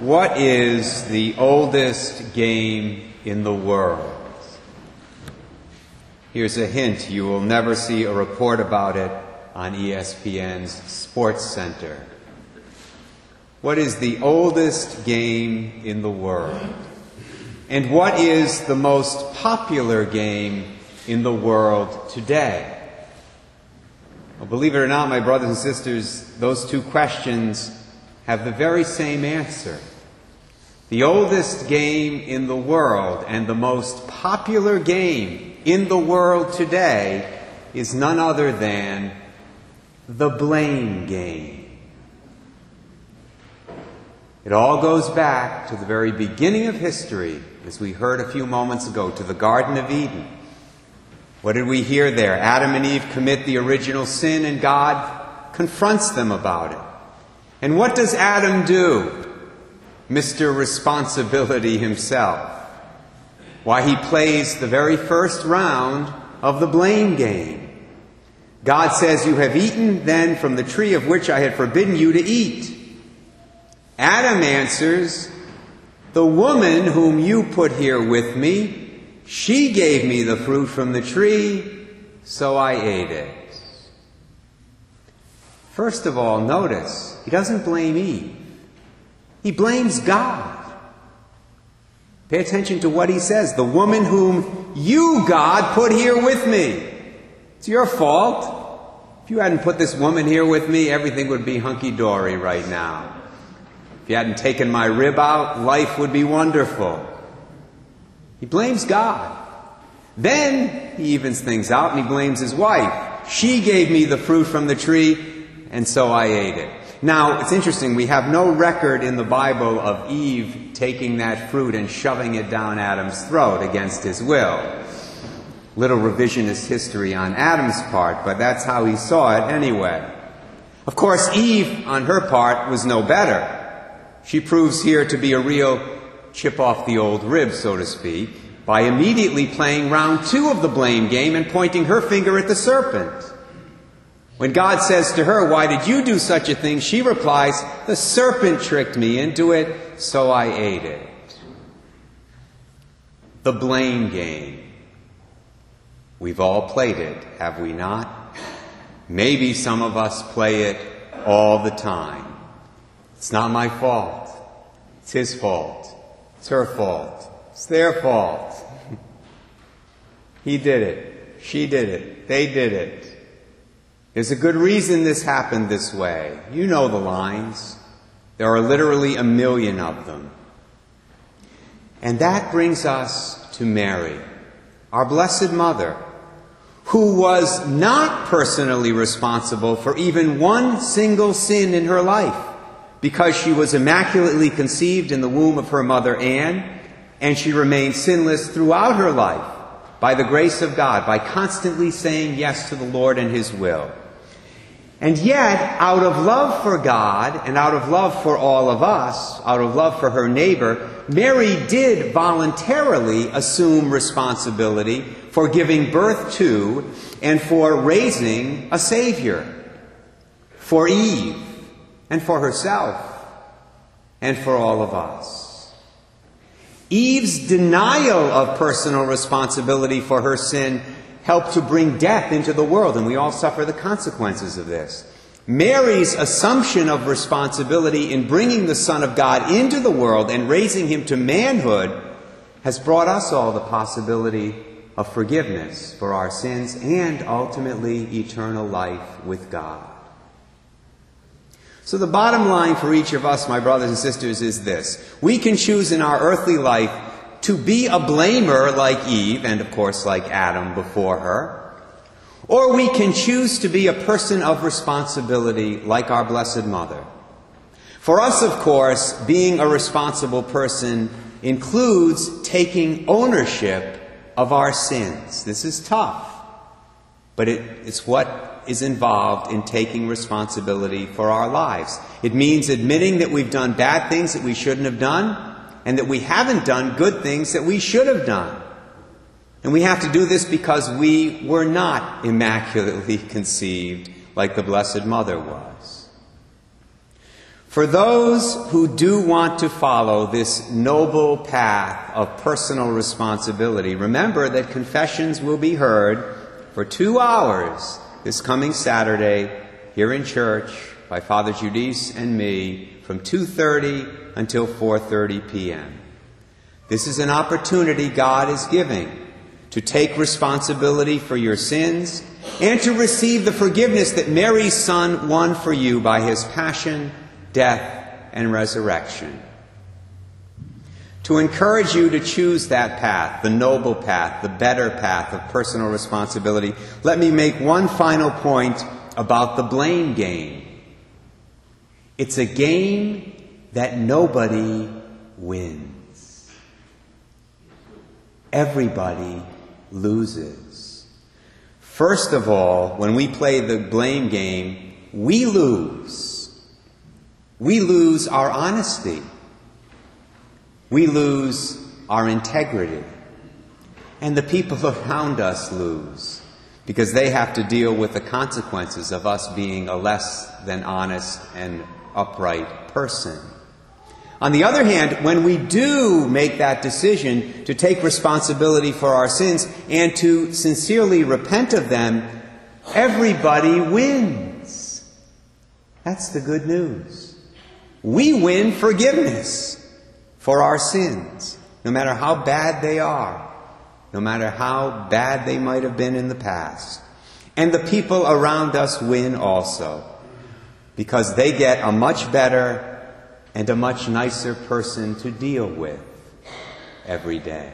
What is the oldest game in the world? Here's a hint you will never see a report about it on ESPN's Sports Center. What is the oldest game in the world? And what is the most popular game in the world today? Well, believe it or not, my brothers and sisters, those two questions have the very same answer. The oldest game in the world and the most popular game in the world today is none other than the blame game. It all goes back to the very beginning of history, as we heard a few moments ago, to the Garden of Eden. What did we hear there? Adam and Eve commit the original sin, and God confronts them about it. And what does Adam do? Mr. Responsibility himself. Why, he plays the very first round of the blame game. God says, You have eaten then from the tree of which I had forbidden you to eat. Adam answers, The woman whom you put here with me, she gave me the fruit from the tree, so I ate it. First of all, notice, he doesn't blame Eve. He blames God. Pay attention to what he says. The woman whom you, God, put here with me. It's your fault. If you hadn't put this woman here with me, everything would be hunky dory right now. If you hadn't taken my rib out, life would be wonderful. He blames God. Then he evens things out and he blames his wife. She gave me the fruit from the tree, and so I ate it. Now, it's interesting, we have no record in the Bible of Eve taking that fruit and shoving it down Adam's throat against his will. Little revisionist history on Adam's part, but that's how he saw it anyway. Of course, Eve, on her part, was no better. She proves here to be a real chip off the old rib, so to speak, by immediately playing round two of the blame game and pointing her finger at the serpent. When God says to her, Why did you do such a thing? she replies, The serpent tricked me into it, so I ate it. The blame game. We've all played it, have we not? Maybe some of us play it all the time. It's not my fault. It's his fault. It's her fault. It's their fault. he did it. She did it. They did it. There's a good reason this happened this way. You know the lines. There are literally a million of them. And that brings us to Mary, our Blessed Mother, who was not personally responsible for even one single sin in her life because she was immaculately conceived in the womb of her mother Anne, and she remained sinless throughout her life by the grace of God, by constantly saying yes to the Lord and His will. And yet, out of love for God and out of love for all of us, out of love for her neighbor, Mary did voluntarily assume responsibility for giving birth to and for raising a Savior for Eve and for herself and for all of us. Eve's denial of personal responsibility for her sin helped to bring death into the world, and we all suffer the consequences of this. Mary's assumption of responsibility in bringing the Son of God into the world and raising him to manhood has brought us all the possibility of forgiveness for our sins and ultimately eternal life with God. So, the bottom line for each of us, my brothers and sisters, is this. We can choose in our earthly life to be a blamer like Eve, and of course like Adam before her, or we can choose to be a person of responsibility like our Blessed Mother. For us, of course, being a responsible person includes taking ownership of our sins. This is tough, but it, it's what is involved in taking responsibility for our lives. It means admitting that we've done bad things that we shouldn't have done and that we haven't done good things that we should have done. And we have to do this because we were not immaculately conceived like the Blessed Mother was. For those who do want to follow this noble path of personal responsibility, remember that confessions will be heard for two hours this coming Saturday here in church by Father Judice and me from 2:30 until 4:30 p.m. This is an opportunity God is giving to take responsibility for your sins and to receive the forgiveness that Mary's Son won for you by his passion death, and resurrection. To encourage you to choose that path, the noble path, the better path of personal responsibility, let me make one final point about the blame game. It's a game that nobody wins. Everybody loses. First of all, when we play the blame game, we lose we lose our honesty. We lose our integrity. And the people around us lose because they have to deal with the consequences of us being a less than honest and upright person. On the other hand, when we do make that decision to take responsibility for our sins and to sincerely repent of them, everybody wins. That's the good news we win forgiveness for our sins, no matter how bad they are, no matter how bad they might have been in the past. And the people around us win also, because they get a much better and a much nicer person to deal with every day.